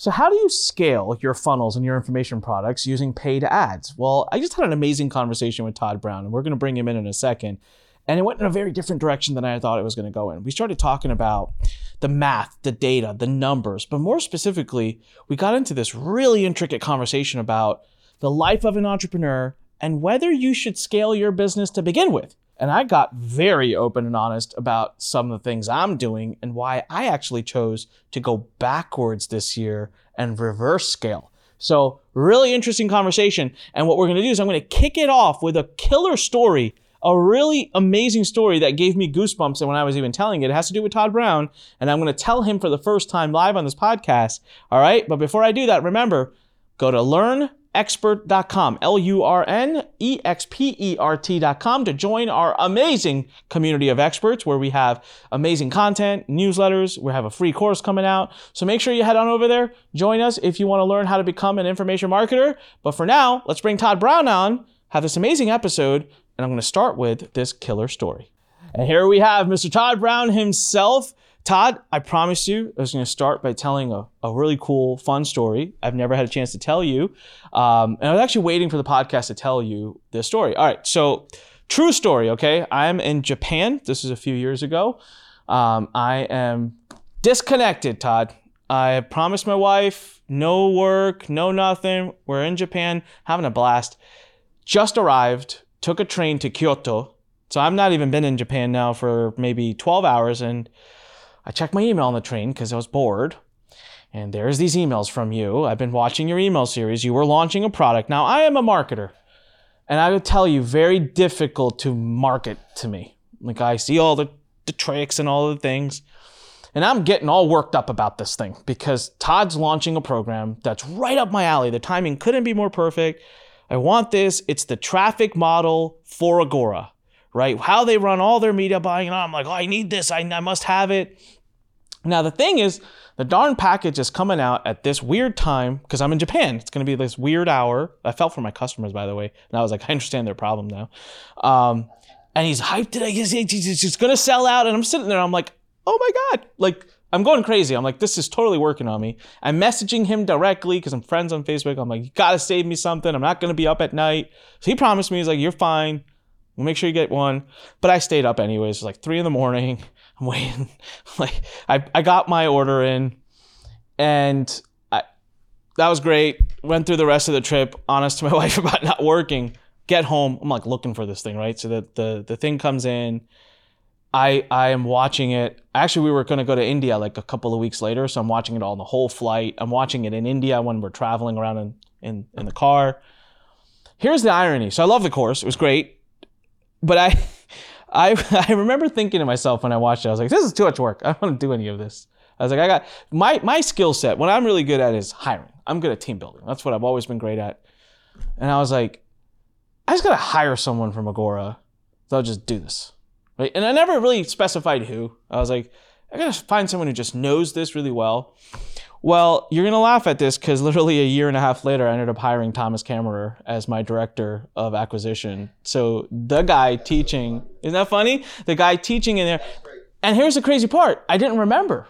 So, how do you scale your funnels and your information products using paid ads? Well, I just had an amazing conversation with Todd Brown, and we're going to bring him in in a second. And it went in a very different direction than I thought it was going to go in. We started talking about the math, the data, the numbers, but more specifically, we got into this really intricate conversation about the life of an entrepreneur and whether you should scale your business to begin with. And I got very open and honest about some of the things I'm doing and why I actually chose to go backwards this year and reverse scale. So, really interesting conversation. And what we're going to do is I'm going to kick it off with a killer story, a really amazing story that gave me goosebumps. And when I was even telling it, it has to do with Todd Brown. And I'm going to tell him for the first time live on this podcast. All right. But before I do that, remember, go to Lurn expert.com, L U R N E X P E R T.com to join our amazing community of experts where we have amazing content, newsletters, we have a free course coming out. So make sure you head on over there, join us if you want to learn how to become an information marketer. But for now, let's bring Todd Brown on, have this amazing episode, and I'm going to start with this killer story. And here we have Mr. Todd Brown himself. Todd, I promised you I was going to start by telling a, a really cool, fun story I've never had a chance to tell you. Um, and I was actually waiting for the podcast to tell you this story. All right, so true story, okay? I'm in Japan. This is a few years ago. Um, I am disconnected, Todd. I promised my wife no work, no nothing. We're in Japan, having a blast. Just arrived, took a train to Kyoto. So I've not even been in Japan now for maybe 12 hours and I checked my email on the train because I was bored. And there's these emails from you. I've been watching your email series. You were launching a product. Now, I am a marketer. And I would tell you, very difficult to market to me. Like, I see all the, the tricks and all the things. And I'm getting all worked up about this thing because Todd's launching a program that's right up my alley. The timing couldn't be more perfect. I want this. It's the traffic model for Agora, right? How they run all their media buying. And I'm like, oh, I need this. I, I must have it. Now, the thing is, the darn package is coming out at this weird time because I'm in Japan. It's going to be this weird hour. I felt for my customers, by the way. And I was like, I understand their problem now. Um, and he's hyped it. He's, he's just going to sell out. And I'm sitting there. I'm like, oh my God. Like, I'm going crazy. I'm like, this is totally working on me. I'm messaging him directly because I'm friends on Facebook. I'm like, you got to save me something. I'm not to be up at night. So he promised me, he's like, you're fine. We'll make sure you get one. But I stayed up anyways. It was like three in the morning. I'm waiting. like I, I got my order in and I that was great. Went through the rest of the trip, honest to my wife about not working. Get home, I'm like looking for this thing, right? So the the, the thing comes in. I I am watching it. Actually, we were going to go to India like a couple of weeks later, so I'm watching it all the whole flight. I'm watching it in India when we're traveling around in, in, in the car. Here's the irony. So I love the course. It was great. But I I I remember thinking to myself when I watched it, I was like, this is too much work. I don't want to do any of this. I was like, I got my my skill set. What I'm really good at is hiring. I'm good at team building. That's what I've always been great at. And I was like, I just gotta hire someone from Agora. They'll just do this. Right? And I never really specified who. I was like, I gotta find someone who just knows this really well. Well, you're going to laugh at this because literally a year and a half later, I ended up hiring Thomas Kammerer as my director of acquisition. So the guy teaching, isn't that funny? The guy teaching in there. And here's the crazy part I didn't remember.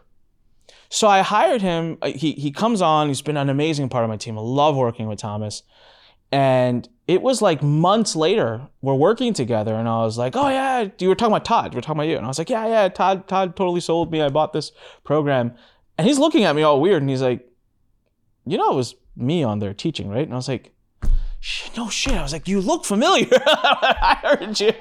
So I hired him. Uh, he, he comes on. He's been an amazing part of my team. I love working with Thomas. And it was like months later, we're working together, and I was like, "Oh yeah, you were talking about Todd. We're talking about you." And I was like, "Yeah, yeah, Todd. Todd totally sold me. I bought this program." And he's looking at me all weird and he's like, You know, it was me on there teaching, right? And I was like, No shit. I was like, You look familiar. I heard you.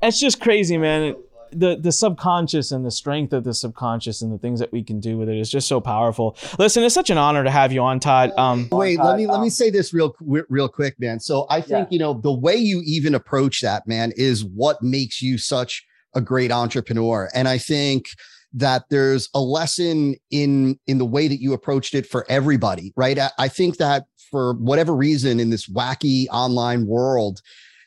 It's just crazy, man. The, the subconscious and the strength of the subconscious and the things that we can do with it is just so powerful. Listen, it's such an honor to have you on, Todd. Um, Wait, let me let me say this real real quick, man. So I think yeah. you know the way you even approach that, man, is what makes you such a great entrepreneur. And I think that there's a lesson in in the way that you approached it for everybody right? I, I, think that for whatever reason in this wacky online world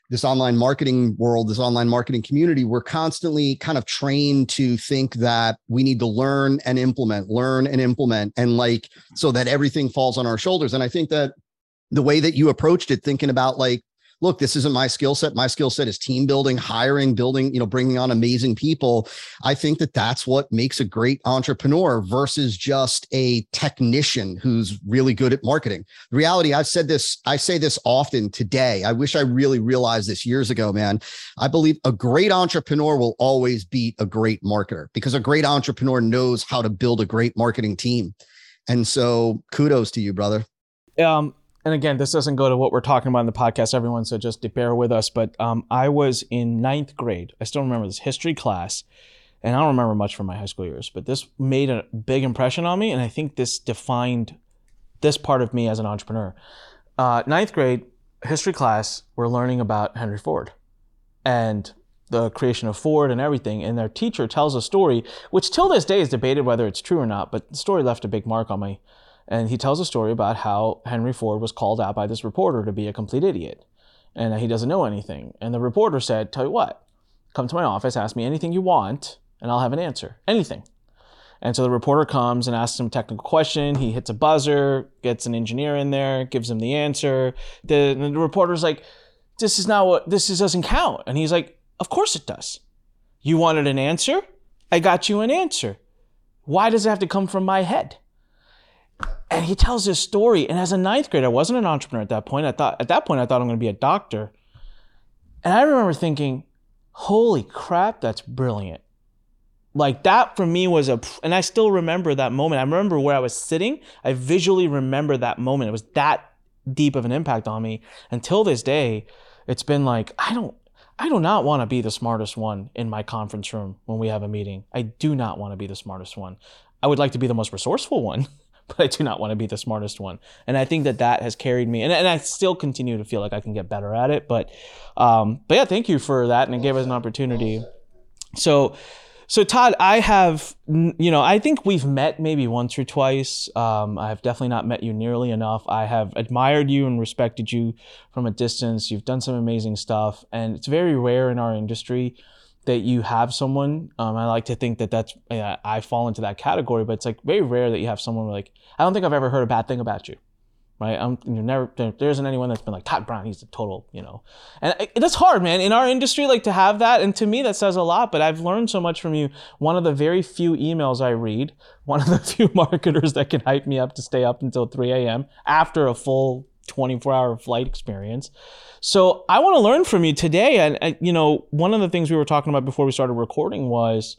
this online marketing world this online marketing community we're constantly kind of trained to think that we need to learn and implement learn and implement and like so that everything falls on our shoulders. And i think that the way that you approached it thinking about like look, this isn't my skill set. My skill set is team building, hiring, building, you know, bringing on amazing people. I think that that's what makes a great entrepreneur versus just a technician who's really good at marketing. The reality, I've said this, I say this often today. I wish I really realized this years ago, man. I believe a great entrepreneur will always beat a great marketer because a great entrepreneur knows how to build a great marketing team. And so kudos to you, brother. Um, and again, this doesn't go to what we're talking about in the podcast, everyone. So just bear with us. But um, I was in ninth grade. I still remember this history class, and I don't remember much from my high school years. But this made a big impression on me, and I think this defined this part of me as an entrepreneur. Uh, ninth grade history class, we're learning about Henry Ford, and the creation of Ford and everything. And their teacher tells a story, which till this day is debated whether it's true or not. But the story left a big mark on me and he tells a story about how Henry Ford was called out by this reporter to be a complete idiot and that he doesn't know anything. And the reporter said, Tell you what, come to my office, ask me anything you want, and I'll have an answer. Anything. And so the reporter comes and asks him a technical question. He hits a buzzer, gets an engineer in there, gives him the answer. The, the reporter's like, This is not what this is, doesn't count. And he's like, Of course it does. You wanted an answer? I got you an answer. Why does it have to come from my head? And he tells this story. And as a ninth grader, I wasn't an entrepreneur at that point. I thought at that point I thought I'm going to be a doctor. And I remember thinking, "Holy crap, that's brilliant!" Like that for me was a, and I still remember that moment. I remember where I was sitting. I visually remember that moment. It was that deep of an impact on me. Until this day, it's been like I don't. I do not want to be the smartest one in my conference room when we have a meeting. I do not want to be the smartest one. I would like to be the most resourceful one. but I do not want to be the smartest one. And I think that that has carried me, and, and I still continue to feel like I can get better at it. But, um, but yeah, thank you for that, and it gave us an opportunity. So, so Todd, I have, you know, I think we've met maybe once or twice. Um, I've definitely not met you nearly enough. I have admired you and respected you from a distance. You've done some amazing stuff, and it's very rare in our industry that you have someone. Um, I like to think that that's uh, I fall into that category, but it's like very rare that you have someone like I don't think I've ever heard a bad thing about you, right? I'm you're never there, there isn't anyone that's been like Todd Brown, he's a total you know, and it, that's hard, man. In our industry, like to have that, and to me that says a lot. But I've learned so much from you. One of the very few emails I read, one of the few marketers that can hype me up to stay up until 3 a.m. after a full 24 hour flight experience. So I want to learn from you today. And, and, you know, one of the things we were talking about before we started recording was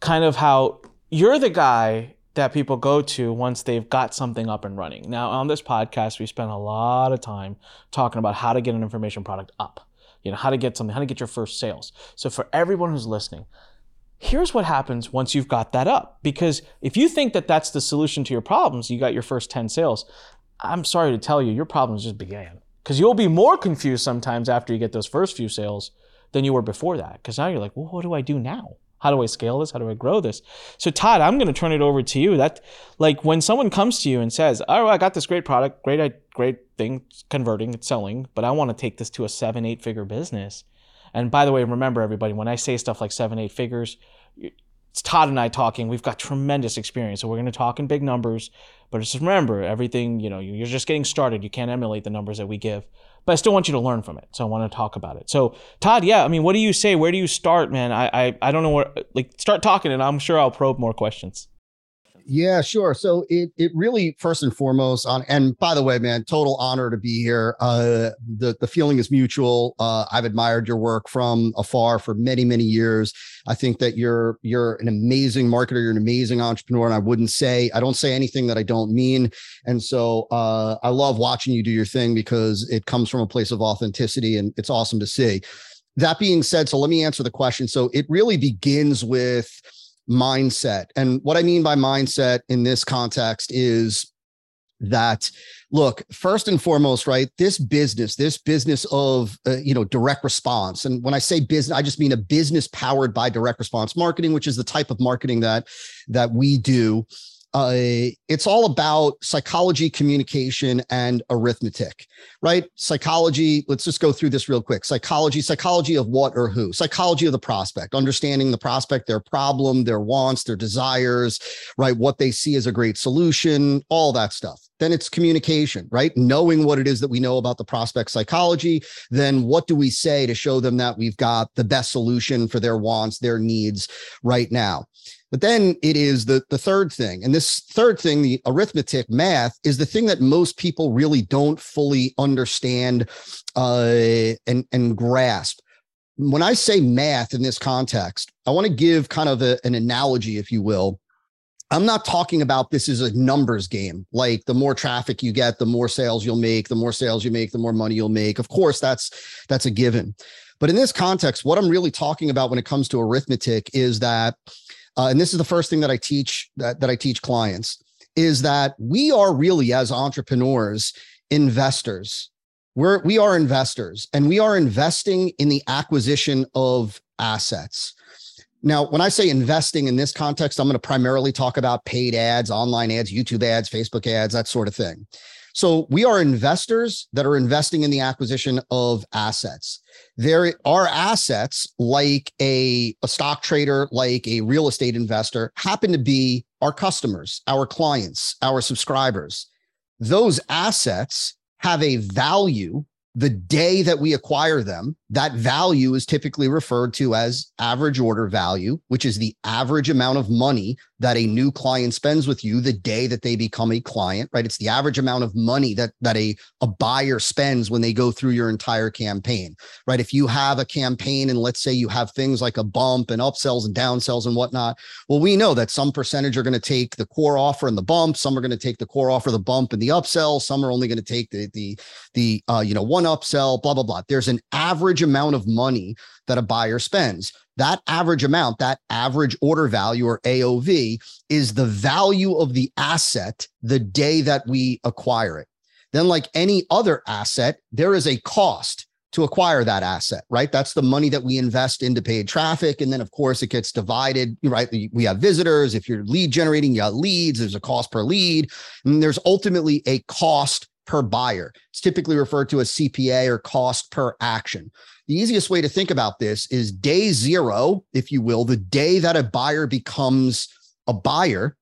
kind of how you're the guy that people go to once they've got something up and running. Now, on this podcast, we spent a lot of time talking about how to get an information product up, you know, how to get something, how to get your first sales. So for everyone who's listening, here's what happens once you've got that up. Because if you think that that's the solution to your problems, you got your first 10 sales, I'm sorry to tell you, your problems just began. Because you'll be more confused sometimes after you get those first few sales than you were before that. Because now you're like, well, what do I do now? How do I scale this? How do I grow this? So Todd, I'm going to turn it over to you. That like when someone comes to you and says, "Oh, I got this great product, great great thing, converting, it's selling, but I want to take this to a 7-8 figure business." And by the way, remember everybody, when I say stuff like 7-8 figures, it's Todd and I talking. We've got tremendous experience, so we're going to talk in big numbers. But just remember, everything you know, you're just getting started. You can't emulate the numbers that we give, but I still want you to learn from it. So I want to talk about it. So Todd, yeah, I mean, what do you say? Where do you start, man? I I, I don't know where. Like, start talking, and I'm sure I'll probe more questions. Yeah, sure. So it it really first and foremost on and by the way, man, total honor to be here. Uh the the feeling is mutual. Uh I've admired your work from afar for many many years. I think that you're you're an amazing marketer, you're an amazing entrepreneur and I wouldn't say I don't say anything that I don't mean. And so uh I love watching you do your thing because it comes from a place of authenticity and it's awesome to see. That being said, so let me answer the question. So it really begins with mindset. And what I mean by mindset in this context is that look first and foremost right this business this business of uh, you know direct response and when i say business i just mean a business powered by direct response marketing which is the type of marketing that that we do uh, it's all about psychology, communication, and arithmetic, right? Psychology, let's just go through this real quick. Psychology, psychology of what or who? Psychology of the prospect, understanding the prospect, their problem, their wants, their desires, right? What they see as a great solution, all that stuff. Then it's communication, right? Knowing what it is that we know about the prospect psychology. Then what do we say to show them that we've got the best solution for their wants, their needs right now? But then it is the, the third thing. And this third thing, the arithmetic math, is the thing that most people really don't fully understand uh, and, and grasp. When I say math in this context, I want to give kind of a, an analogy, if you will. I'm not talking about this as a numbers game. Like the more traffic you get, the more sales you'll make, the more sales you make, the more money you'll make. Of course, that's that's a given. But in this context, what I'm really talking about when it comes to arithmetic is that uh, and this is the first thing that I teach that, that I teach clients is that we are really as entrepreneurs investors. We're we are investors and we are investing in the acquisition of assets. Now, when I say investing in this context, I'm going to primarily talk about paid ads, online ads, YouTube ads, Facebook ads, that sort of thing. So we are investors that are investing in the acquisition of assets. There are assets like a, a stock trader, like a real estate investor, happen to be our customers, our clients, our subscribers. Those assets have a value the day that we acquire them, that value is typically referred to as average order value, which is the average amount of money that a new client spends with you the day that they become a client, right? It's the average amount of money that that a, a buyer spends when they go through your entire campaign, right? If you have a campaign and let's say you have things like a bump and upsells and downsells and whatnot, well, we know that some percentage are going to take the core offer and the bump, some are going to take the core offer, the bump and the upsell, some are only going to take the the the uh, you know one upsell, blah blah blah. There's an average amount of money that a buyer spends. That average amount, that average order value or AOV is the value of the asset the day that we acquire it. Then, like any other asset, there is a cost to acquire that asset, right? That's the money that we invest into paid traffic. And then, of course, it gets divided, right? We have visitors. If you're lead generating, you got leads, there's a cost per lead. And there's ultimately a cost per buyer. It's typically referred to as CPA or cost per action. The easiest way to think about this is day zero, if you will, the day that a buyer becomes a buyer,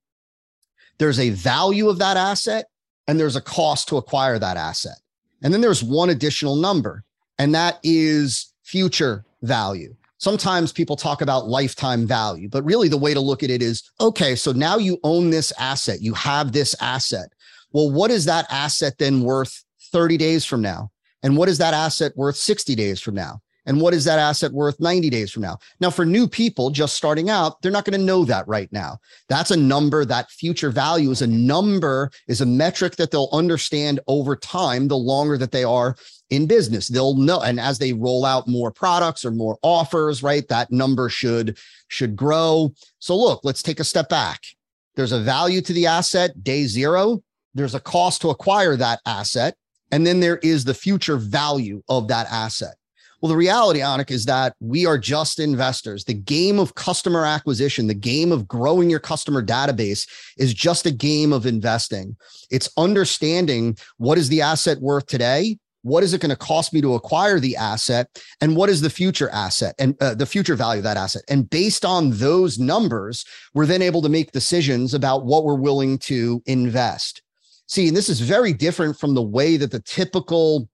there's a value of that asset and there's a cost to acquire that asset. And then there's one additional number, and that is future value. Sometimes people talk about lifetime value, but really the way to look at it is okay, so now you own this asset, you have this asset. Well, what is that asset then worth 30 days from now? And what is that asset worth 60 days from now? And what is that asset worth 90 days from now? Now, for new people just starting out, they're not going to know that right now. That's a number, that future value is a number, is a metric that they'll understand over time, the longer that they are in business. They'll know. And as they roll out more products or more offers, right, that number should, should grow. So look, let's take a step back. There's a value to the asset day zero. There's a cost to acquire that asset and then there is the future value of that asset. Well, the reality, Anik, is that we are just investors. The game of customer acquisition, the game of growing your customer database is just a game of investing. It's understanding what is the asset worth today? What is it going to cost me to acquire the asset? And what is the future asset and uh, the future value of that asset? And based on those numbers, we're then able to make decisions about what we're willing to invest. See, and this is very different from the way that the typical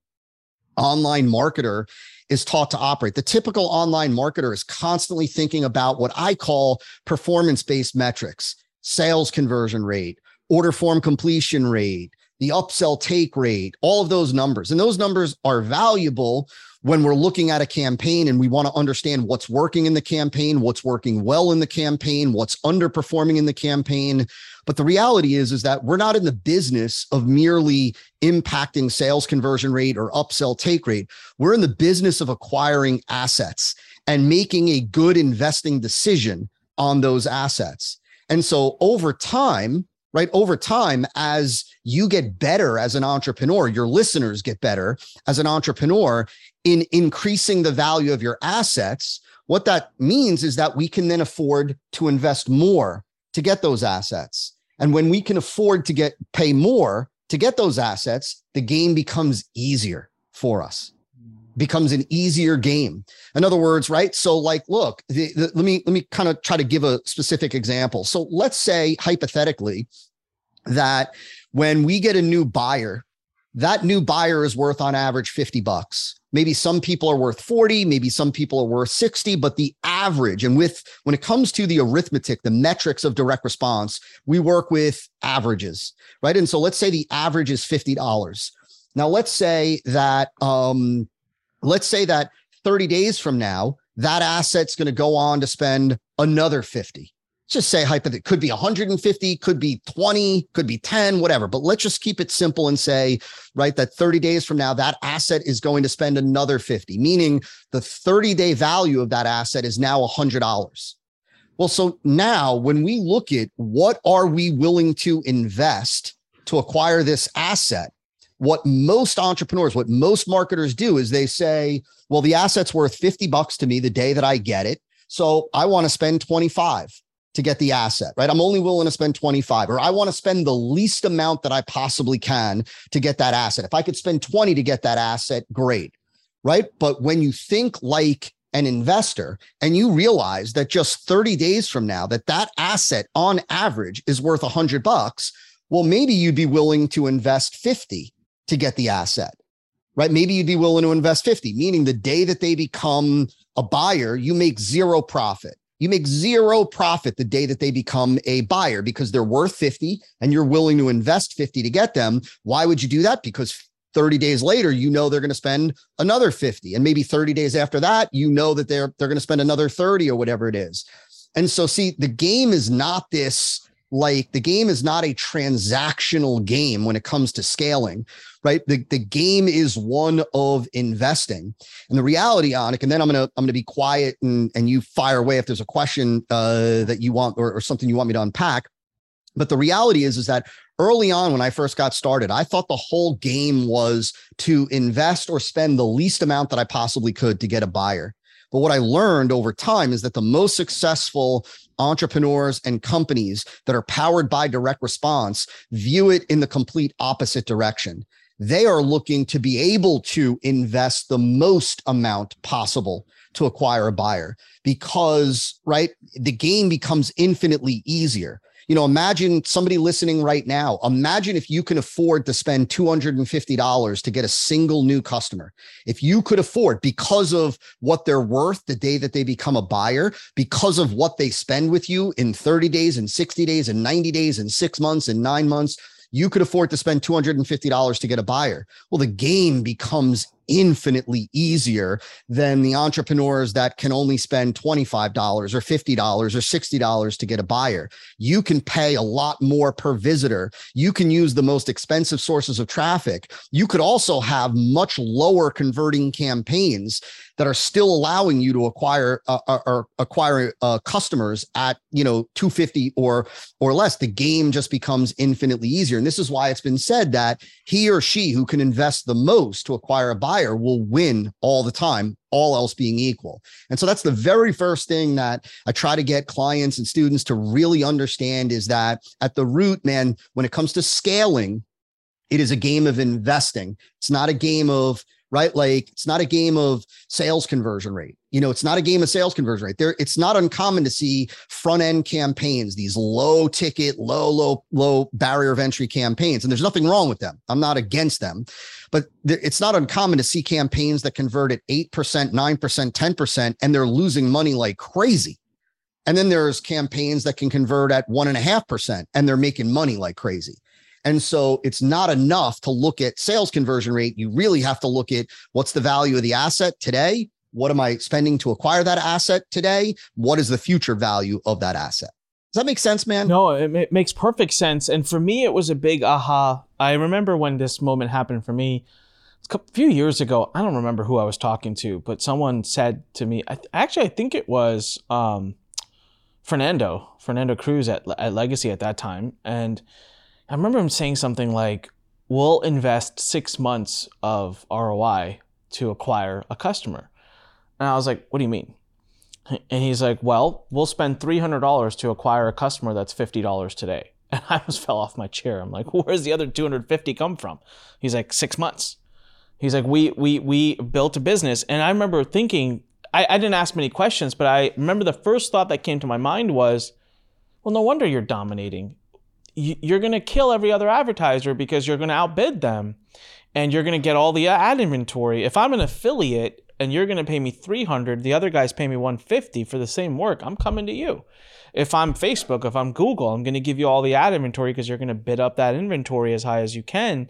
online marketer is taught to operate. The typical online marketer is constantly thinking about what I call performance based metrics, sales conversion rate, order form completion rate, the upsell take rate, all of those numbers. And those numbers are valuable when we're looking at a campaign and we want to understand what's working in the campaign, what's working well in the campaign, what's underperforming in the campaign. But the reality is, is that we're not in the business of merely impacting sales conversion rate or upsell take rate. We're in the business of acquiring assets and making a good investing decision on those assets. And so over time, right, over time, as you get better as an entrepreneur, your listeners get better as an entrepreneur in increasing the value of your assets. What that means is that we can then afford to invest more to get those assets. And when we can afford to get pay more to get those assets, the game becomes easier for us becomes an easier game. In other words, right? So like, look, the, the, let me let me kind of try to give a specific example. So let's say hypothetically that when we get a new buyer, that new buyer is worth on average 50 bucks. Maybe some people are worth 40, maybe some people are worth 60, but the average and with when it comes to the arithmetic, the metrics of direct response, we work with averages, right? And so let's say the average is $50. Now let's say that um let's say that 30 days from now, that asset's going to go on to spend another 50. Just say hypothetically, could be 150, could be 20, could be 10, whatever. But let's just keep it simple and say, right, that 30 days from now, that asset is going to spend another 50, meaning the 30 day value of that asset is now $100. Well, so now when we look at what are we willing to invest to acquire this asset, what most entrepreneurs, what most marketers do is they say, well, the asset's worth 50 bucks to me the day that I get it. So I want to spend 25 to get the asset, right? I'm only willing to spend 25 or I want to spend the least amount that I possibly can to get that asset. If I could spend 20 to get that asset, great. Right. But when you think like an investor and you realize that just 30 days from now that that asset on average is worth 100 bucks, well maybe you'd be willing to invest 50 to get the asset, right? Maybe you'd be willing to invest 50, meaning the day that they become a buyer, you make zero profit. You make zero profit the day that they become a buyer because they're worth 50 and you're willing to invest 50 to get them. Why would you do that? Because 30 days later, you know they're going to spend another 50. And maybe 30 days after that, you know that they're they're going to spend another 30 or whatever it is. And so see, the game is not this like the game is not a transactional game when it comes to scaling, right? The, the game is one of investing. And the reality, Anik, and then I'm gonna I'm gonna be quiet and, and you fire away if there's a question uh, that you want or, or something you want me to unpack. But the reality is, is that early on when I first got started, I thought the whole game was to invest or spend the least amount that I possibly could to get a buyer. But what I learned over time is that the most successful entrepreneurs and companies that are powered by direct response view it in the complete opposite direction. They are looking to be able to invest the most amount possible to acquire a buyer because, right, the game becomes infinitely easier you know, imagine somebody listening right now. Imagine if you can afford to spend $250 to get a single new customer. If you could afford, because of what they're worth the day that they become a buyer, because of what they spend with you in 30 days and 60 days and 90 days and six months and nine months, you could afford to spend $250 to get a buyer. Well, the game becomes infinitely easier than the entrepreneurs that can only spend $25 or $50 or $60 to get a buyer. You can pay a lot more per visitor. You can use the most expensive sources of traffic. You could also have much lower converting campaigns that are still allowing you to acquire uh, uh or acquire uh, customers at you know 250 or or less the game just becomes infinitely easier and this is why it's been said that he or she who can invest the most to acquire a buyer will win all the time all else being equal. And so that's the very first thing that I try to get clients and students to really understand is that at the root, man, when it comes to scaling, it is a game of investing. It's not a game of right? Like it's not a game of sales conversion rate. You know, it's not a game of sales conversion rate. There, it's not uncommon to see front end campaigns, these low ticket, low, low, low barrier of entry campaigns, and there's nothing wrong with them. I'm not against them, but it's not uncommon to see campaigns that convert at eight percent, nine percent, ten percent, and they're losing money like crazy. And then there's campaigns that can convert at one and a half percent, and they're making money like crazy. And so it's not enough to look at sales conversion rate. You really have to look at what's the value of the asset today? What am I spending to acquire that asset today? What is the future value of that asset? Does that make sense, man? No, it, it makes perfect sense. And for me, it was a big aha. I remember when this moment happened for me a few years ago. I don't remember who I was talking to, but someone said to me, I, actually, I think it was um, Fernando, Fernando Cruz at, at Legacy at that time. And I remember him saying something like, we'll invest six months of ROI to acquire a customer. And I was like, what do you mean? And he's like, well, we'll spend $300 to acquire a customer that's $50 today. And I almost fell off my chair. I'm like, where's the other 250 come from? He's like, six months. He's like, we we we built a business. And I remember thinking, I, I didn't ask many questions, but I remember the first thought that came to my mind was, well, no wonder you're dominating. You're going to kill every other advertiser because you're going to outbid them and you're going to get all the ad inventory. If I'm an affiliate and you're going to pay me 300, the other guys pay me 150 for the same work, I'm coming to you. If I'm Facebook, if I'm Google, I'm going to give you all the ad inventory because you're going to bid up that inventory as high as you can.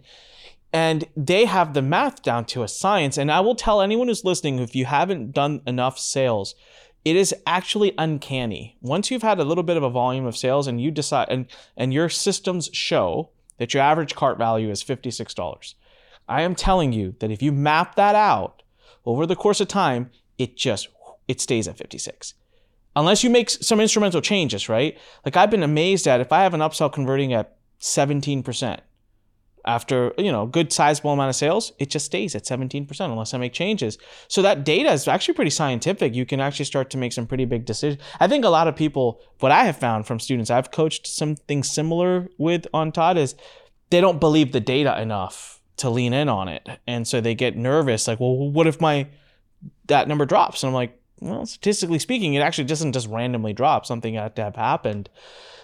And they have the math down to a science. And I will tell anyone who's listening if you haven't done enough sales, it is actually uncanny. Once you've had a little bit of a volume of sales and you decide and and your systems show that your average cart value is $56. I am telling you that if you map that out over the course of time, it just it stays at 56. Unless you make some instrumental changes, right? Like I've been amazed at if I have an upsell converting at 17% after, you know, good sizable amount of sales, it just stays at 17% unless I make changes. So that data is actually pretty scientific. You can actually start to make some pretty big decisions. I think a lot of people, what I have found from students I've coached something similar with on Todd is they don't believe the data enough to lean in on it. And so they get nervous, like, well, what if my that number drops? And I'm like, well, statistically speaking, it actually doesn't just randomly drop. Something had to have happened.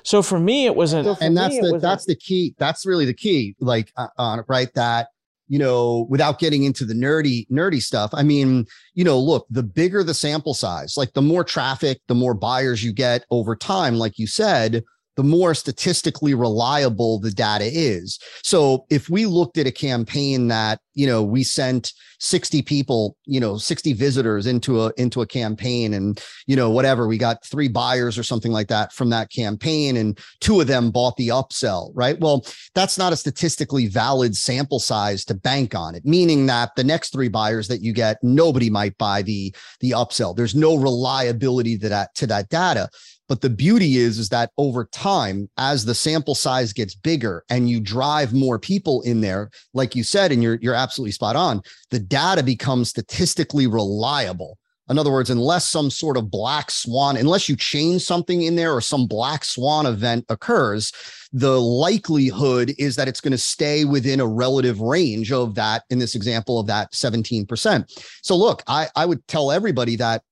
So for me, it was an. And that's the that's the key. That's really the key. Like uh, on right that you know without getting into the nerdy nerdy stuff i mean you know look the bigger the sample size like the more traffic the more buyers you get over time like you said the more statistically reliable the data is. So if we looked at a campaign that, you know, we sent 60 people, you know, 60 visitors into a into a campaign and, you know, whatever, we got three buyers or something like that from that campaign and two of them bought the upsell, right? Well, that's not a statistically valid sample size to bank on it, meaning that the next three buyers that you get, nobody might buy the the upsell. There's no reliability to that to that data. But the beauty is, is that over time, as the sample size gets bigger and you drive more people in there, like you said, and you're you're absolutely spot on, the data becomes statistically reliable. In other words, unless some sort of black swan, unless you change something in there or some black swan event occurs, the likelihood is that it's going to stay within a relative range of that, in this example, of that 17%. So look, I, I would tell everybody that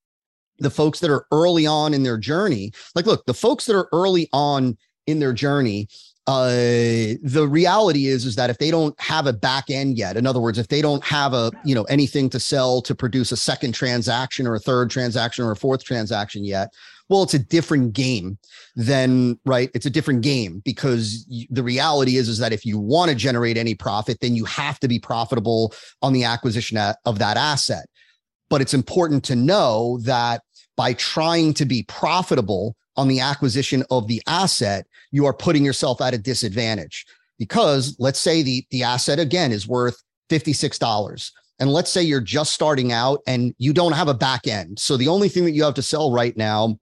the folks that are early on in their journey. Like look the folks that are early on in their journey uh, the reality is is that if they don't have a back end yet in other words if they don't have a you know anything to sell to produce a second transaction or a third transaction or a fourth transaction yet well it's a different game than right it's a different game because the reality is is that if you want to generate any profit then you have to be profitable on the acquisition of that asset. But it's important to know that by trying to be profitable on the acquisition of the asset, you are putting yourself at a disadvantage because let's say the, the asset again is worth $56. And let's say you're just starting out and you don't have a back end. So the only thing that you have to sell right now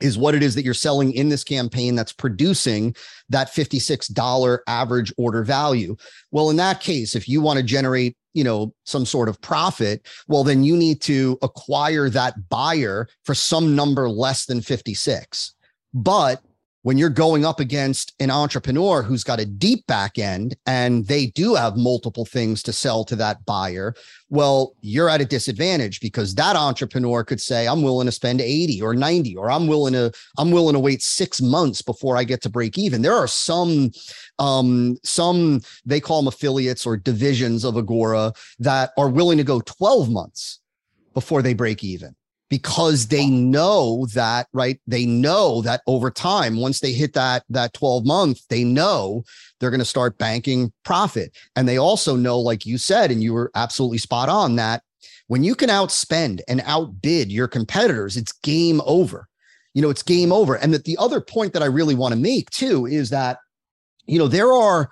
is what it is that you're selling in this campaign that's producing that $56 average order value. Well, in that case, if you want to generate you know some sort of profit well then you need to acquire that buyer for some number less than 56 but when you're going up against an entrepreneur who's got a deep back end and they do have multiple things to sell to that buyer, well, you're at a disadvantage because that entrepreneur could say, I'm willing to spend 80 or 90, or I'm willing to, I'm willing to wait six months before I get to break even. There are some, um, some they call them affiliates or divisions of Agora that are willing to go 12 months before they break even because they know that right they know that over time once they hit that that 12 month they know they're going to start banking profit. And they also know like you said and you were absolutely spot on that when you can outspend and outbid your competitors it's game over. You know it's game over. And that the other point that i really want to make too is that you know there are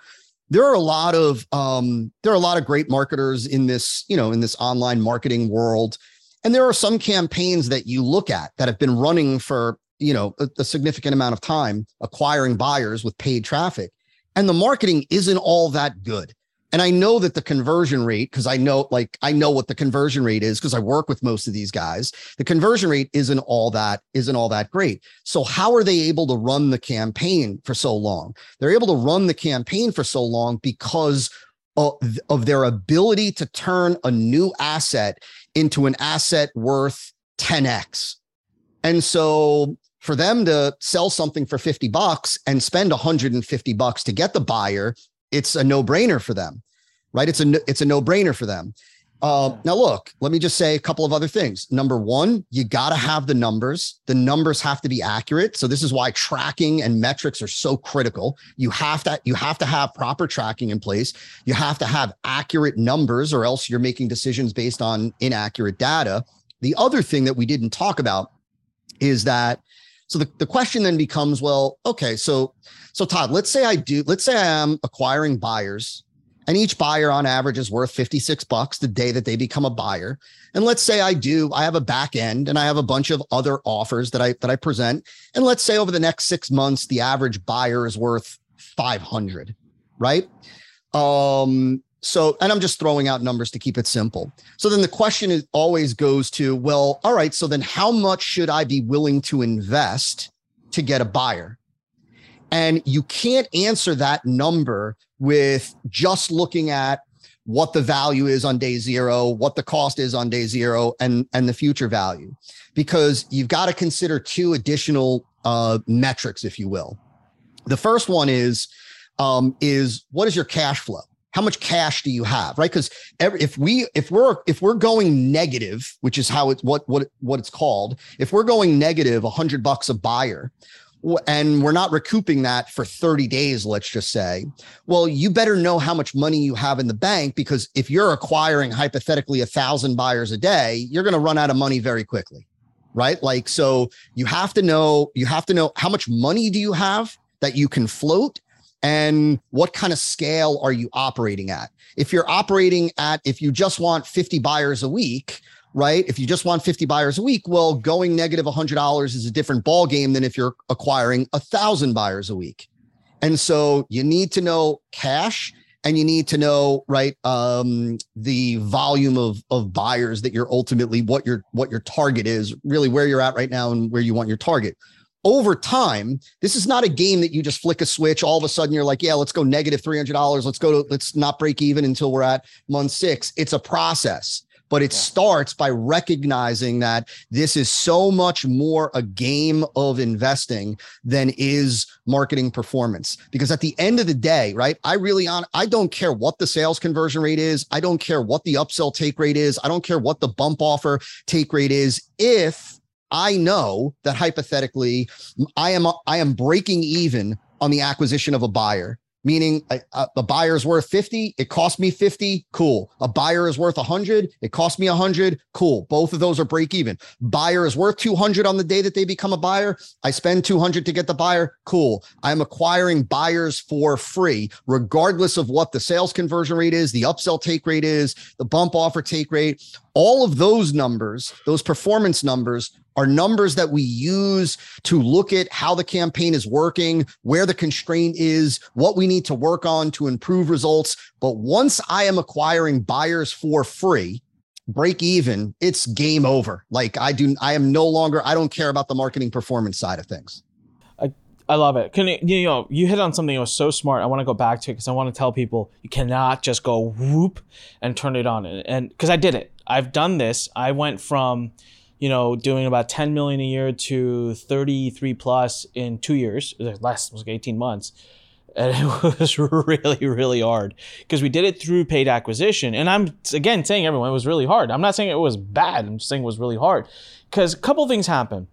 there are a lot of um, there are a lot of great marketers in this you know in this online marketing world and there are some campaigns that you look at that have been running for, you know, a, a significant amount of time acquiring buyers with paid traffic. And the marketing isn't all that good. and I know that the conversion rate, because I know, like, I know what the conversion rate is because I work with most of these guys. The conversion rate isn't all that, isn't all that great. So how are they able to run the campaign for so long? They're able to run the campaign for so long because of, of their ability to turn a new asset into an asset worth 10x. And so for them to sell something for 50 bucks and spend 150 bucks to get the buyer it's a no-brainer for them, right? It's a it's a no-brainer for them. Uh, now, look, let me just say a couple of other things. Number one, you got to have the numbers. The numbers have to be accurate. So this is why tracking and metrics are so critical. You have to you have to have proper tracking in place. You have to have accurate numbers, or else you're making decisions based on inaccurate data. The other thing that we didn't talk about is that so the, the question then becomes, well, okay, so so Todd, let's say I do, let's say I am acquiring buyers and each buyer on average is worth 56 bucks the day that they become a buyer. And let's say I do, I have a back end and I have a bunch of other offers that I that I present. And let's say over the next six months, the average buyer is worth 500, right? Um, so, and I'm just throwing out numbers to keep it simple. So then the question is always goes to, well, all right, so then how much should I be willing to invest to get a buyer? And you can't answer that number with just looking at what the value is on day zero, what the cost is on day zero, and, and the future value, because you've got to consider two additional uh, metrics, if you will. The first one is um, is what is your cash flow? how much cash do you have right because if we if we're if we're going negative which is how it's what what what it's called if we're going negative, a 100 bucks a buyer and we're not recouping that for 30 days let's just say. Well you better know how much money you have in the bank because if you're acquiring hypothetically a thousand buyers a day you're going to run out of money very quickly right? Like so you have to know you have to know how much money do you have that you can float and what kind of scale are you operating at? If you're operating at if you just want 50 buyers a week right if you just want 50 buyers a week well going negative $100 is a different ball game than if you're acquiring a thousand buyers a week and so you need to know cash and you need to know right um, the volume of of buyers that you're ultimately what your what your target is really where you're at right now and where you want your target over time, this is not a game that you just flick a switch. All of a sudden, you're like, yeah, let's go negative $300. Let's go to, let's not break even until we're at month six. It's a process, but it yeah. starts by recognizing that this is so much more a game of investing than is marketing performance. Because at the end of the day, right, I really on, I don't care what the sales conversion rate is. I don't care what the upsell take rate is. I don't care what the bump offer take rate is. If I know that hypothetically, I am I am breaking even on the acquisition of a buyer meaning a, buyer is worth 50 it cost me 50 cool. A buyer is worth 100 it cost me 100 cool. Both of those are break even. Buyer is worth 200 on the day that they become a buyer i spend 200 to get the buyer cool. I'm acquiring buyers for free regardless of what the sales conversion rate is the upsell take rate is the bump offer take rate all of those numbers those performance numbers are numbers that we use to look at how the campaign is working, where the constraint is, what we need to work on to improve results. But once I am acquiring buyers for free, break even, it's game over. Like I do, I am no longer, I don't care about the marketing performance side of things. I, love it. Can you, you know, you hit on something that was so smart. I want to go back to it because I want to tell people you cannot just go whoop and turn it on. And because I did it, I've done this. I went from, you know, doing about 10 million a year to 33 plus in two years, less, it was like 18 months. And it was really, really hard because we did it through paid acquisition. And I'm, again, saying everyone, it was really hard. I'm not saying it was bad. I'm just saying it was really hard because a couple things happened.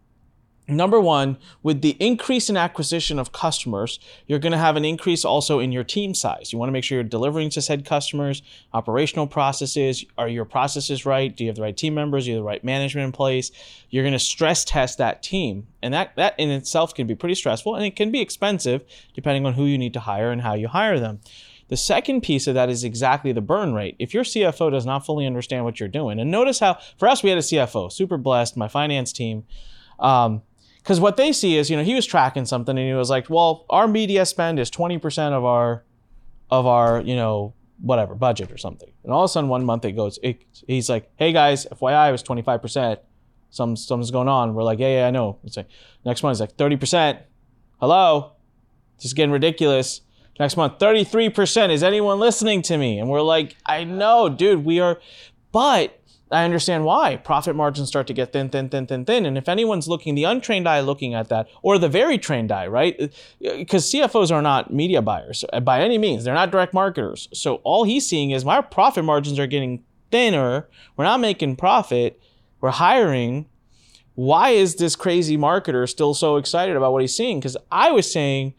Number one, with the increase in acquisition of customers, you're going to have an increase also in your team size. You want to make sure you're delivering to said customers, operational processes. Are your processes right? Do you have the right team members? Do you have the right management in place? You're going to stress test that team. And that, that in itself can be pretty stressful and it can be expensive depending on who you need to hire and how you hire them. The second piece of that is exactly the burn rate. If your CFO does not fully understand what you're doing, and notice how, for us, we had a CFO, super blessed, my finance team. Um, because what they see is, you know, he was tracking something and he was like, well, our media spend is 20% of our, of our, you know, whatever budget or something. And all of a sudden, one month it goes. It, he's like, "Hey guys, FYI, it was 25 percent. Some something's going on." We're like, "Yeah, yeah, I know." It's like next month, it's like 30 percent. Hello, just getting ridiculous. Next month, 33 percent. Is anyone listening to me? And we're like, "I know, dude. We are," but I understand why profit margins start to get thin, thin, thin, thin, thin. And if anyone's looking, the untrained eye looking at that, or the very trained eye, right? Because CFOs are not media buyers by any means, they're not direct marketers. So all he's seeing is my profit margins are getting thinner. We're not making profit. We're hiring. Why is this crazy marketer still so excited about what he's seeing? Because I was saying,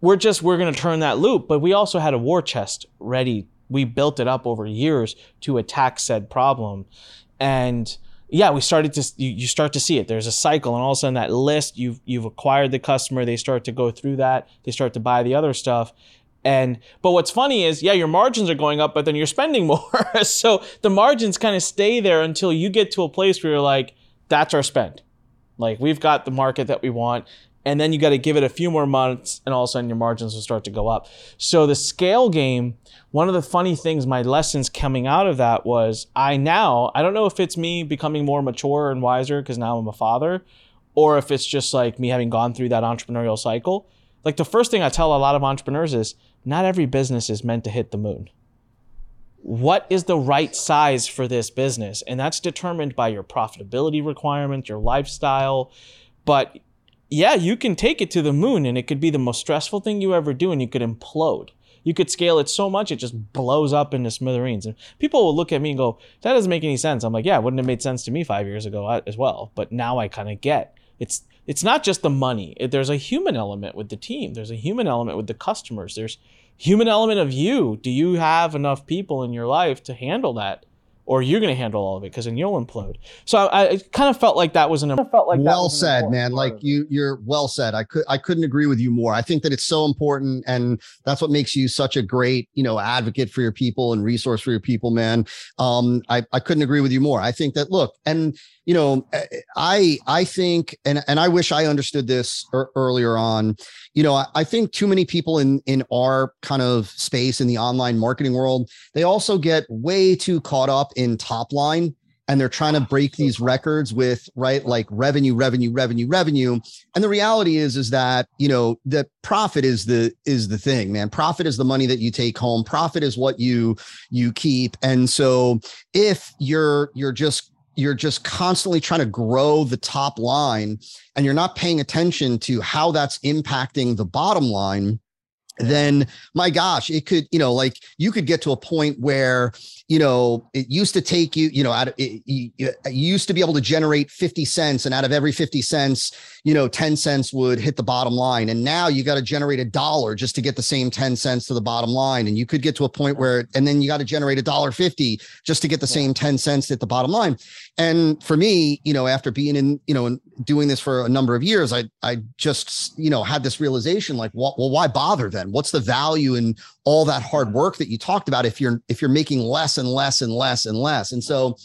we're just we're going to turn that loop, but we also had a war chest ready we built it up over years to attack said problem. And yeah, we started to you, you start to see it. There's a cycle, and all of a sudden that list you've you've acquired the customer. They start to go through that. They start to buy the other stuff. And but what's funny is, yeah, your margins are going up, but then you're spending more. so the margins kind of stay there until you get to a place where you're like, that's our spend. Like we've got the market that we want and then you got to give it a few more months and all of a sudden your margins will start to go up. So the scale game one of the funny things my lessons coming out of that was i now i don't know if it's me becoming more mature and wiser because now i'm a father or if it's just like me having gone through that entrepreneurial cycle. Like the first thing i tell a lot of entrepreneurs is not every business is meant to hit the moon. What is the right size for this business? And that's determined by your profitability requirement your lifestyle. But yeah, you can take it to the moon and it could be the most stressful thing you ever do and you could implode. You could scale it so much it just blows up into smithereens. And people will look at me and go, that doesn't make any sense. I'm like, yeah, it wouldn't have made sense to me five years ago uh, as well. But now I kind of get it's it's not just the money. There's a human element with the team. There's a human element with the customers. There's human element of you. Do you have enough people in your life to handle that? Or you're going to handle all of it because then you'll implode. So I, I kind of felt like that was an felt like well said, man. Like you, you're well said. I could I couldn't agree with you more. I think that it's so important, and that's what makes you such a great you know advocate for your people and resource for your people, man. Um, I I couldn't agree with you more. I think that look and you know, eh, I I think, and and I wish I understood this er, earlier on. You know, I, I think too many people in in our kind of space in the online marketing world, they also get way too caught up in top line and they're trying to break these records with right like revenue revenue revenue revenue. And the reality is is that you know the profit is the is the thing man. Profit is the money that you take home. Profit is what you you keep. And so if you're you're just you're just constantly trying to grow the top line and you're not paying attention to how that's impacting the bottom line then my gosh it could you know like you could get to a point where you know, it used to take you, you know, out of, it, you, you used to be able to generate 50 cents and out of every 50 cents, you know, 10 cents would hit the bottom line. And now you got to generate a dollar just to get the same 10 cents to the bottom line. And you could get to a point where, and then you got to generate a dollar 50 just to get the same 10 cents at the bottom line. And for me, you know, after being in, you know, and doing this for a number of years, I, I just, you know, had this realization like, well, well, why bother then? What's the value in all that hard work that you talked about if you're, if you're making less and less and less and less. And so,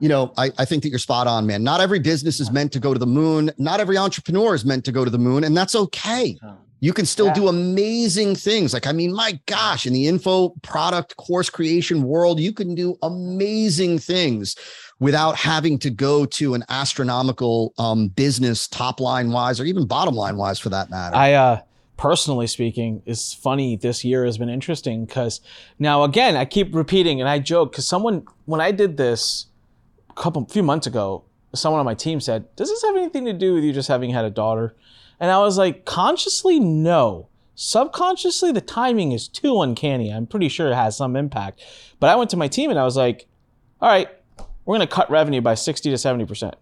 you know, I, I think that you're spot on, man. Not every business is meant to go to the moon. Not every entrepreneur is meant to go to the moon, and that's okay. You can still yeah. do amazing things. Like, I mean, my gosh, in the info product course creation world, you can do amazing things without having to go to an astronomical um, business top line wise or even bottom line wise for that matter. I uh personally speaking, is funny. This year has been interesting because now again, I keep repeating and I joke because someone when I did this couple few months ago, someone on my team said, "Does this have anything to do with you just having had a daughter?" And I was like, consciously, no. Subconsciously, the timing is too uncanny. I'm pretty sure it has some impact. But I went to my team and I was like, all right, we're going to cut revenue by 60 to 70%.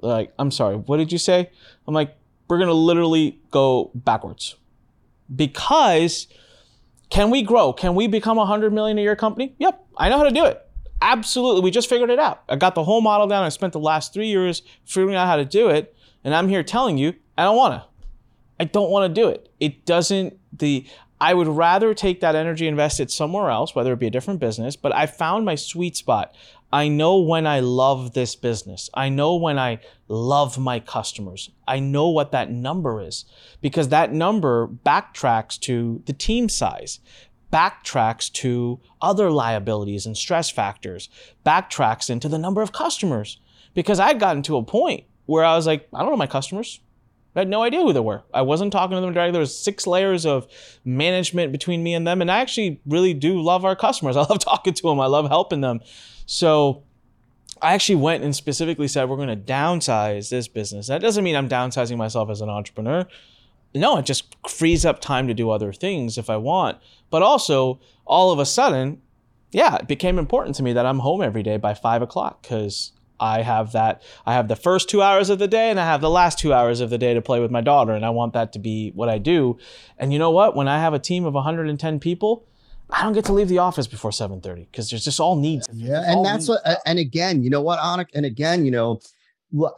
Like, I'm sorry, what did you say? I'm like, we're going to literally go backwards. Because can we grow? Can we become a 100 million a year company? Yep, I know how to do it. Absolutely. We just figured it out. I got the whole model down. I spent the last three years figuring out how to do it. And I'm here telling you, I don't want to. I don't want to do it. It doesn't, the, I would rather take that energy, invest it somewhere else, whether it be a different business, but I found my sweet spot. I know when I love this business. I know when I love my customers. I know what that number is because that number backtracks to the team size, backtracks to other liabilities and stress factors, backtracks into the number of customers. Because I'd gotten to a point where I was like, I don't know my customers. I had no idea who they were. I wasn't talking to them directly. There was six layers of management between me and them. And I actually really do love our customers. I love talking to them. I love helping them. So I actually went and specifically said, we're going to downsize this business. That doesn't mean I'm downsizing myself as an entrepreneur. No, it just frees up time to do other things if I want. But also, all of a sudden, yeah, it became important to me that I'm home every day by five o'clock because I have that. I have the first two hours of the day and I have the last two hours of the day to play with my daughter, and I want that to be what I do. And you know what? When I have a team of 110 people, I don't get to leave the office before 7:30 because there's just all needs. Yeah, and that's needs. what. And again, you know what, Anik, and again, you know,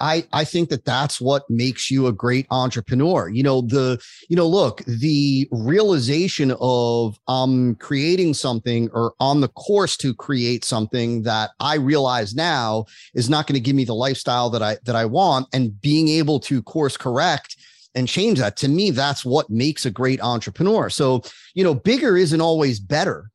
I, I think that that's what makes you a great entrepreneur. You know, the, you know, look, the realization of um creating something or on the course to create something that I realize now is not going to give me the lifestyle that I that I want and being able to course correct and change that to me that's what makes a great entrepreneur so you know bigger isn't always better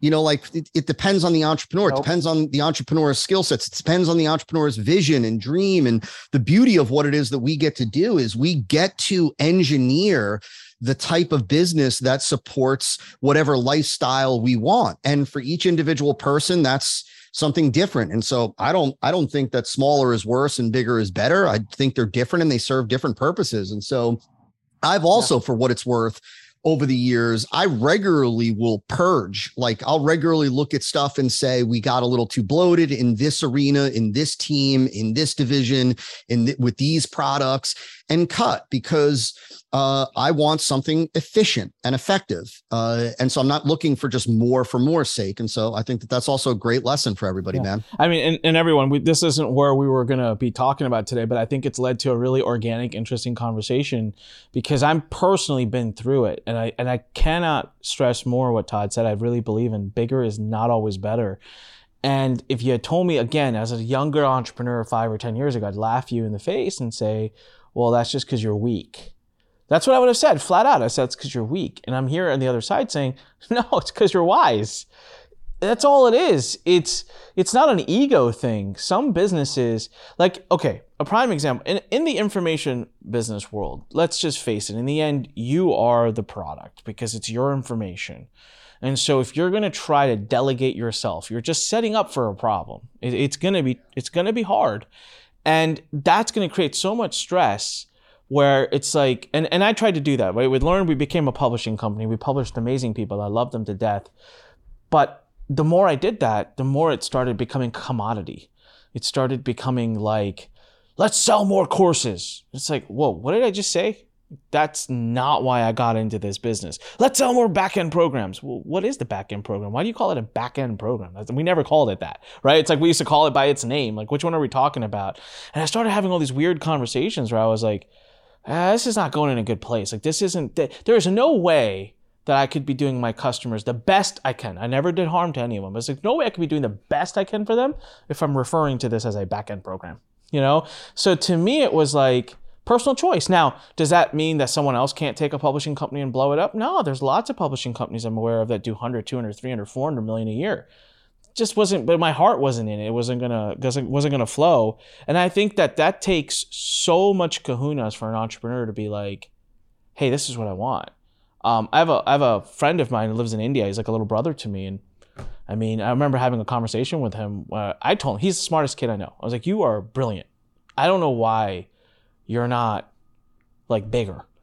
you know like it, it depends on the entrepreneur. Nope. it depends on the entrepreneur's skill sets. It depends on the entrepreneur's vision and dream. And the beauty of what it is that we get to do is we get to engineer the type of business that supports whatever lifestyle we want. And for each individual person that's something different. And so i don't i don't think that smaller is worse and bigger is better. I think they're different and they serve different purposes. And so I've also, yeah. for what it's worth, over the years, I regularly will purge. Like I'll regularly look at stuff and say, we got a little too bloated in this arena, in this team, in this division, in th- with these products and cut because uh, I want something efficient and effective. Uh, and so I'm not looking for just more for more's sake. And so I think that that's also a great lesson for everybody, yeah. man. I mean, and, and everyone, we, this isn't where we were going to be talking about today, but I think it's led to a really organic, interesting conversation because I'm personally been through it. And I, and I cannot stress more what Todd said. I really believe in bigger is not always better. And if you had told me again, as a younger entrepreneur five or 10 years ago, I'd laugh you in the face and say, well, that's just because you're weak. That's what I would have said flat out. I said it's because you're weak. And I'm here on the other side saying, no, it's because you're wise. That's all it is. It's it's not an ego thing. Some businesses, like, okay, a prime example, in, in the information business world, let's just face it, in the end, you are the product because it's your information. And so if you're going to try to delegate yourself, you're just setting up for a problem. It, it's going to be it's going to be hard. And that's going to create so much stress where it's like, and, and I tried to do that, right? With Lurn, we became a publishing company. We published amazing people. I love them to death. But the more I did that, the more it started becoming commodity. It started becoming like, let's sell more courses. It's like, whoa, what did I just say? That's not why I got into this business. Let's sell more back-end programs. Well, what is the back-end program? Why do you call it a back-end program? We never called it that, right? It's like we used to call it by its name. Like, which one are we talking about? And I started having all these weird conversations where I was like, ah, this is not going in a good place. Like, this isn't, there is no way that I could be doing my customers the best I can. I never did harm to any of them. It's like, no way I could be doing the best I can for them if I'm referring to this as a back-end program, you know? So to me, it was like, personal choice. Now, does that mean that someone else can't take a publishing company and blow it up? No, there's lots of publishing companies I'm aware of that do 100, 200, 300, 400 million a year. Just wasn't, but my heart wasn't in it. It wasn't gonna, wasn't, gonna flow. And I think that that takes so much kahunas for an entrepreneur to be like, hey, this is what I want. Um, I have a, I have a friend of mine who lives in India. He's like a little brother to me. And I mean, I remember having a conversation with him. I told him, he's the smartest kid I know. I was like, you are brilliant. I don't know why you're not like bigger.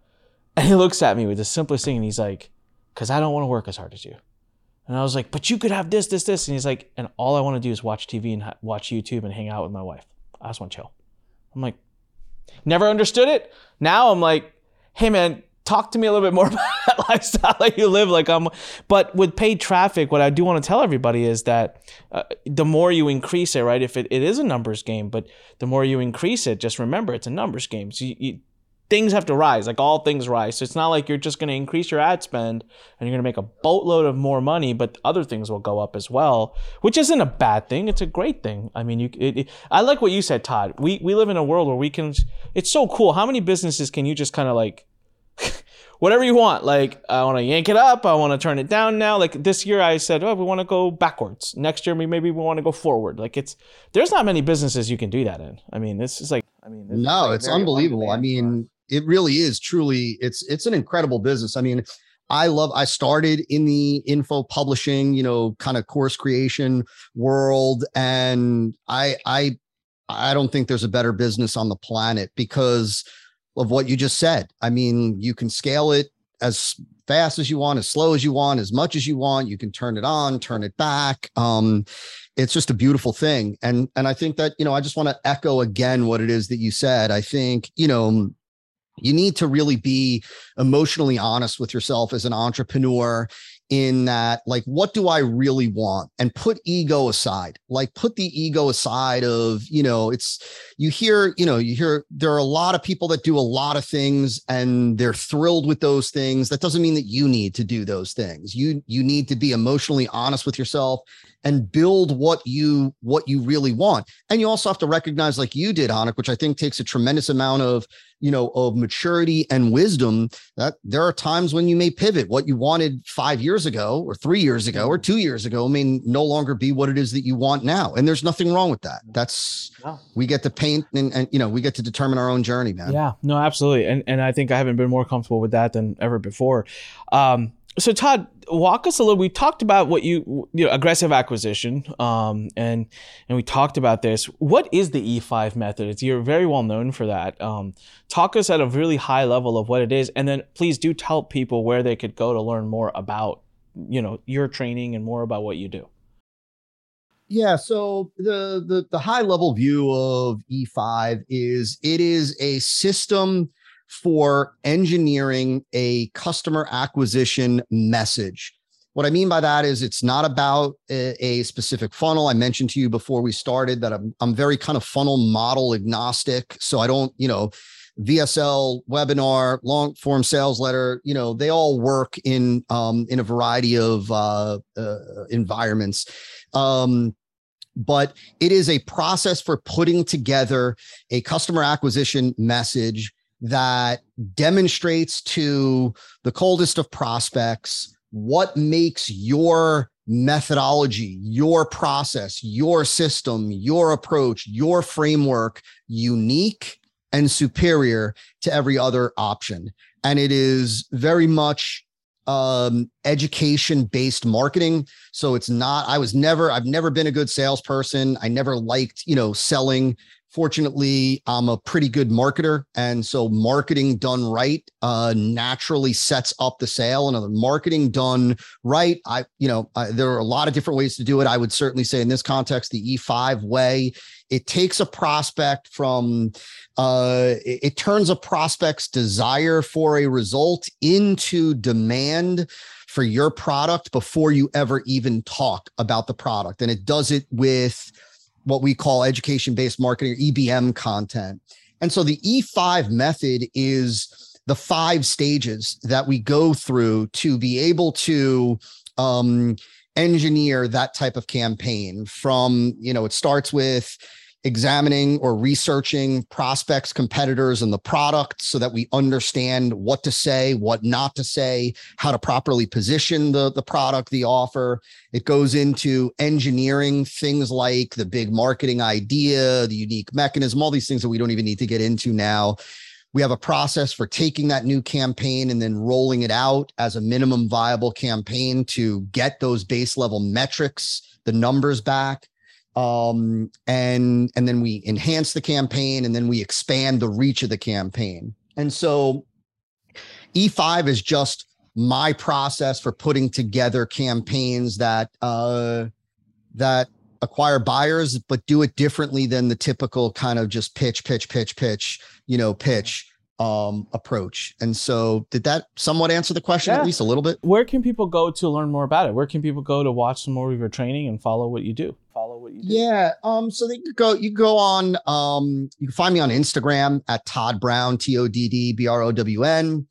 And he looks at me with the simplest thing and he's like, because I don't want to work as hard as you. And I was like, but you could have this, this, this. And he's like, and all I want to do is watch TV and ha- watch YouTube and hang out with my wife. I just want to chill. I'm like, never understood it. Now I'm like, hey man, talk to me a little bit more about that lifestyle that you live like i'm but with paid traffic what i do want to tell everybody is that uh, the more you increase it right if it, it is a numbers game but the more you increase it just remember it's a numbers game. So you, you, things have to rise like all things rise. So it's not like you're just going to increase your ad spend and you're going to make a boatload of more money but other things will go up as well which isn't a bad thing it's a great thing. I mean you it, it, i like what you said todd. We we live in a world where we can it's so cool. How many businesses can you just kind of like whatever you want. Like I want to yank it up. I want to turn it down now. Like this year, I said, oh, we want to go backwards. Next year, maybe we want to go forward. Like it's there's not many businesses you can do that in. I mean, this is like I mean, no, like it's unbelievable. I mean, it really is truly. It's it's an incredible business. I mean. I love I started in the info publishing, you know, kind of course creation world and I I I don't think there's a better business on the planet because of what you just said. I mean, you can scale it as fast as you want, as slow as you want, as much as you want. You can turn it on, turn it back. Um, it's just a beautiful thing. And and I think that, you know, I just want to echo again what it is that you said. I think, you know, you need to really be emotionally honest with yourself as an entrepreneur in that like what do i really want? And put ego aside like put the ego aside of you know it's you hear you know you hear there are a lot of people that do a lot of things and they're thrilled with those things. That doesn't mean that you need to do those things. You you need to be emotionally honest with yourself and build what you what you really want. And you also have to recognize like you did Anik which i think takes a tremendous amount of you know of maturity and wisdom that there are times when you may pivot. What you wanted five years ago or three years ago or two years ago may no longer be what it is that you want now. And there's nothing wrong with that. That's we get to paint and, and you know we get to determine our own journey man. Yeah. No absolutely. And and i think i haven't been more comfortable with that than ever before. Um so Todd, walk us a little. We talked about what you, you know, aggressive acquisition, um, and and we talked about this. What is the E5 method? It's, you're very well known for that. Um, talk us at a really high level of what it is, and then please do tell people where they could go to learn more about, you know, your training and more about what you do. Yeah, so the the the high level view of E5 is it is a system for engineering a customer acquisition message. What I mean by that is it's not about a, a, specific funnel. I mentioned to you before we started that I'm, I'm very kind of funnel model agnostic. So I don't, you know, VSL, webinar, long form sales letter, you know, they all work in um, in a variety of uh, uh, environments. Um, but it is a process for putting together a customer acquisition message that demonstrates to the coldest of prospects what makes your methodology, your process, your system, your approach, your framework unique and superior to every other option. And it is very much um education based marketing so it's not i was never i've never been a good salesperson i never liked you know selling fortunately i'm a pretty good marketer and so marketing done right uh, naturally sets up the sale. And marketing done right i you know I, there are a lot of different ways to do it. I would certainly say in this context the e5 way it takes a prospect from uh, it, it turns a prospect's desire for a result into demand for your product before you ever even talk about the product. And it does it with what we call education based marketing or EBM content. And so the E5 method is the five stages that we go through to be able to um, engineer that type of campaign from, you know, it starts with examining or researching prospects, competitors, and the product so that we understand what to say, what not to say, how to properly position the, the product, the offer. It goes into engineering things like the big marketing idea, the unique mechanism, all these things that we don't even need to get into now. We have a process for taking that new campaign and then rolling it out as a minimum viable campaign to get those base level metrics, the numbers back um, and and then we enhance the campaign and then we expand the reach of the campaign and so e5 is just my process for putting together campaigns that uh, that acquire buyers but do it differently than the typical kind of just pitch pitch pitch pitch you know pitch um, approach. And so, did that somewhat answer the question yeah. at least a little bit? Where can people go to learn more about it? Where can people go to watch some more of your training and follow what you do? Follow what you do. Yeah. Um. So could go. You go on. Um. You can find me on Instagram at Todd Brown. T O D D B R O W N.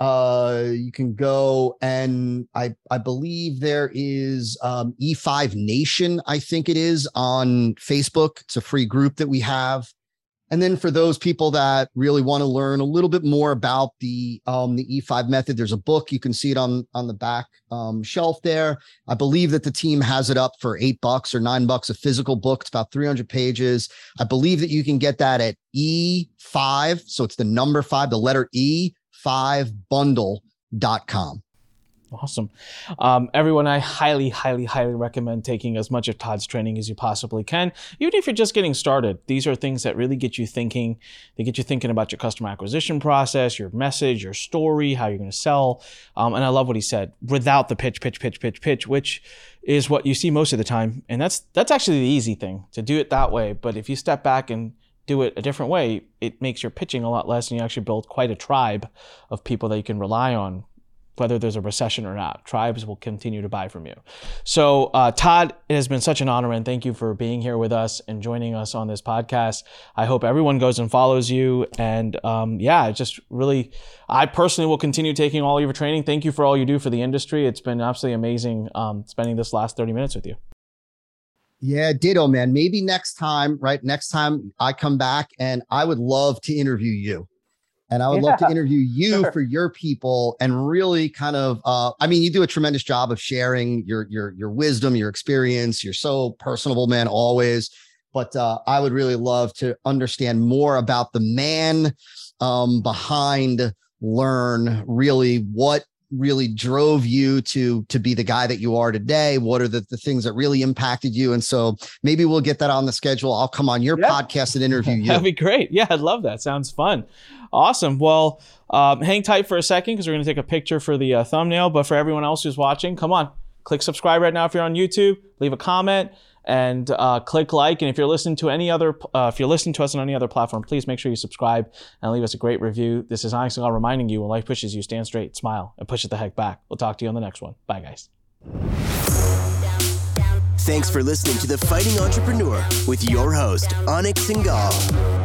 Uh. You can go and I I believe there is um E5 Nation. I think it is on Facebook. It's a free group that we have. And then for those people that really want to learn a little bit more about the um, the E5 method, there's a book you can see it on on the back um, shelf there. I believe that the team has it up for eight bucks or nine bucks a physical book. It's about 300 pages. I believe that you can get that at E5, so it's the number five, the letter E five bundle.com. Awesome. Um, everyone, I highly, highly, highly recommend taking as much of Todd's training as you possibly can. Even if you're just getting started, these are things that really get you thinking. They get you thinking about your customer acquisition process, your message, your story, how you're going to sell. Um, and I love what he said without the pitch, pitch, pitch, pitch, pitch, which is what you see most of the time. And that's that's actually the easy thing to do it that way. But if you step back and do it a different way, it makes your pitching a lot less and you actually build quite a tribe of people that you can rely on whether there's a recession or not. Tribes will continue to buy from you. So, uh, Todd, it has been such an honor and thank you for being here with us and joining us on this podcast. I hope everyone goes and follows you. And um, yeah, just really, I personally will continue taking all your training. Thank you for all you do for the industry. It's been absolutely amazing um, spending this last 30 minutes with you. Yeah, ditto, man. Maybe next time, right? Next time I come back and I would love to interview you and I would yeah, love to interview you sure. for your people and really kind of uh, I mean you do a tremendous job of sharing your your your wisdom, your experience. You're so personable, man, always. But uh, I would really love to understand more about the man um, behind Lurn, really what really drove you to to be the guy that you are today? What are the, the things that really impacted you? And so maybe we'll get that on the schedule. I'll come on your podcast and interview you. That'd be great. Yeah i'd love that. Sounds fun. Awesome. Well, um, hang tight for a second because we're going to take a picture for the uh, thumbnail. But for everyone else who's watching, come on, click subscribe right now if you're on YouTube. Leave a comment and uh, click like. And if you're listening to any other, uh, if you're listening to us on any other platform, please make sure you subscribe and leave us a great review. This is Anik and reminding you when life pushes you, stand straight, smile, and push it the heck back. We'll talk to you on the next one. Bye, guys. Thanks for listening to The Fighting Entrepreneur with your host, Anik Singal.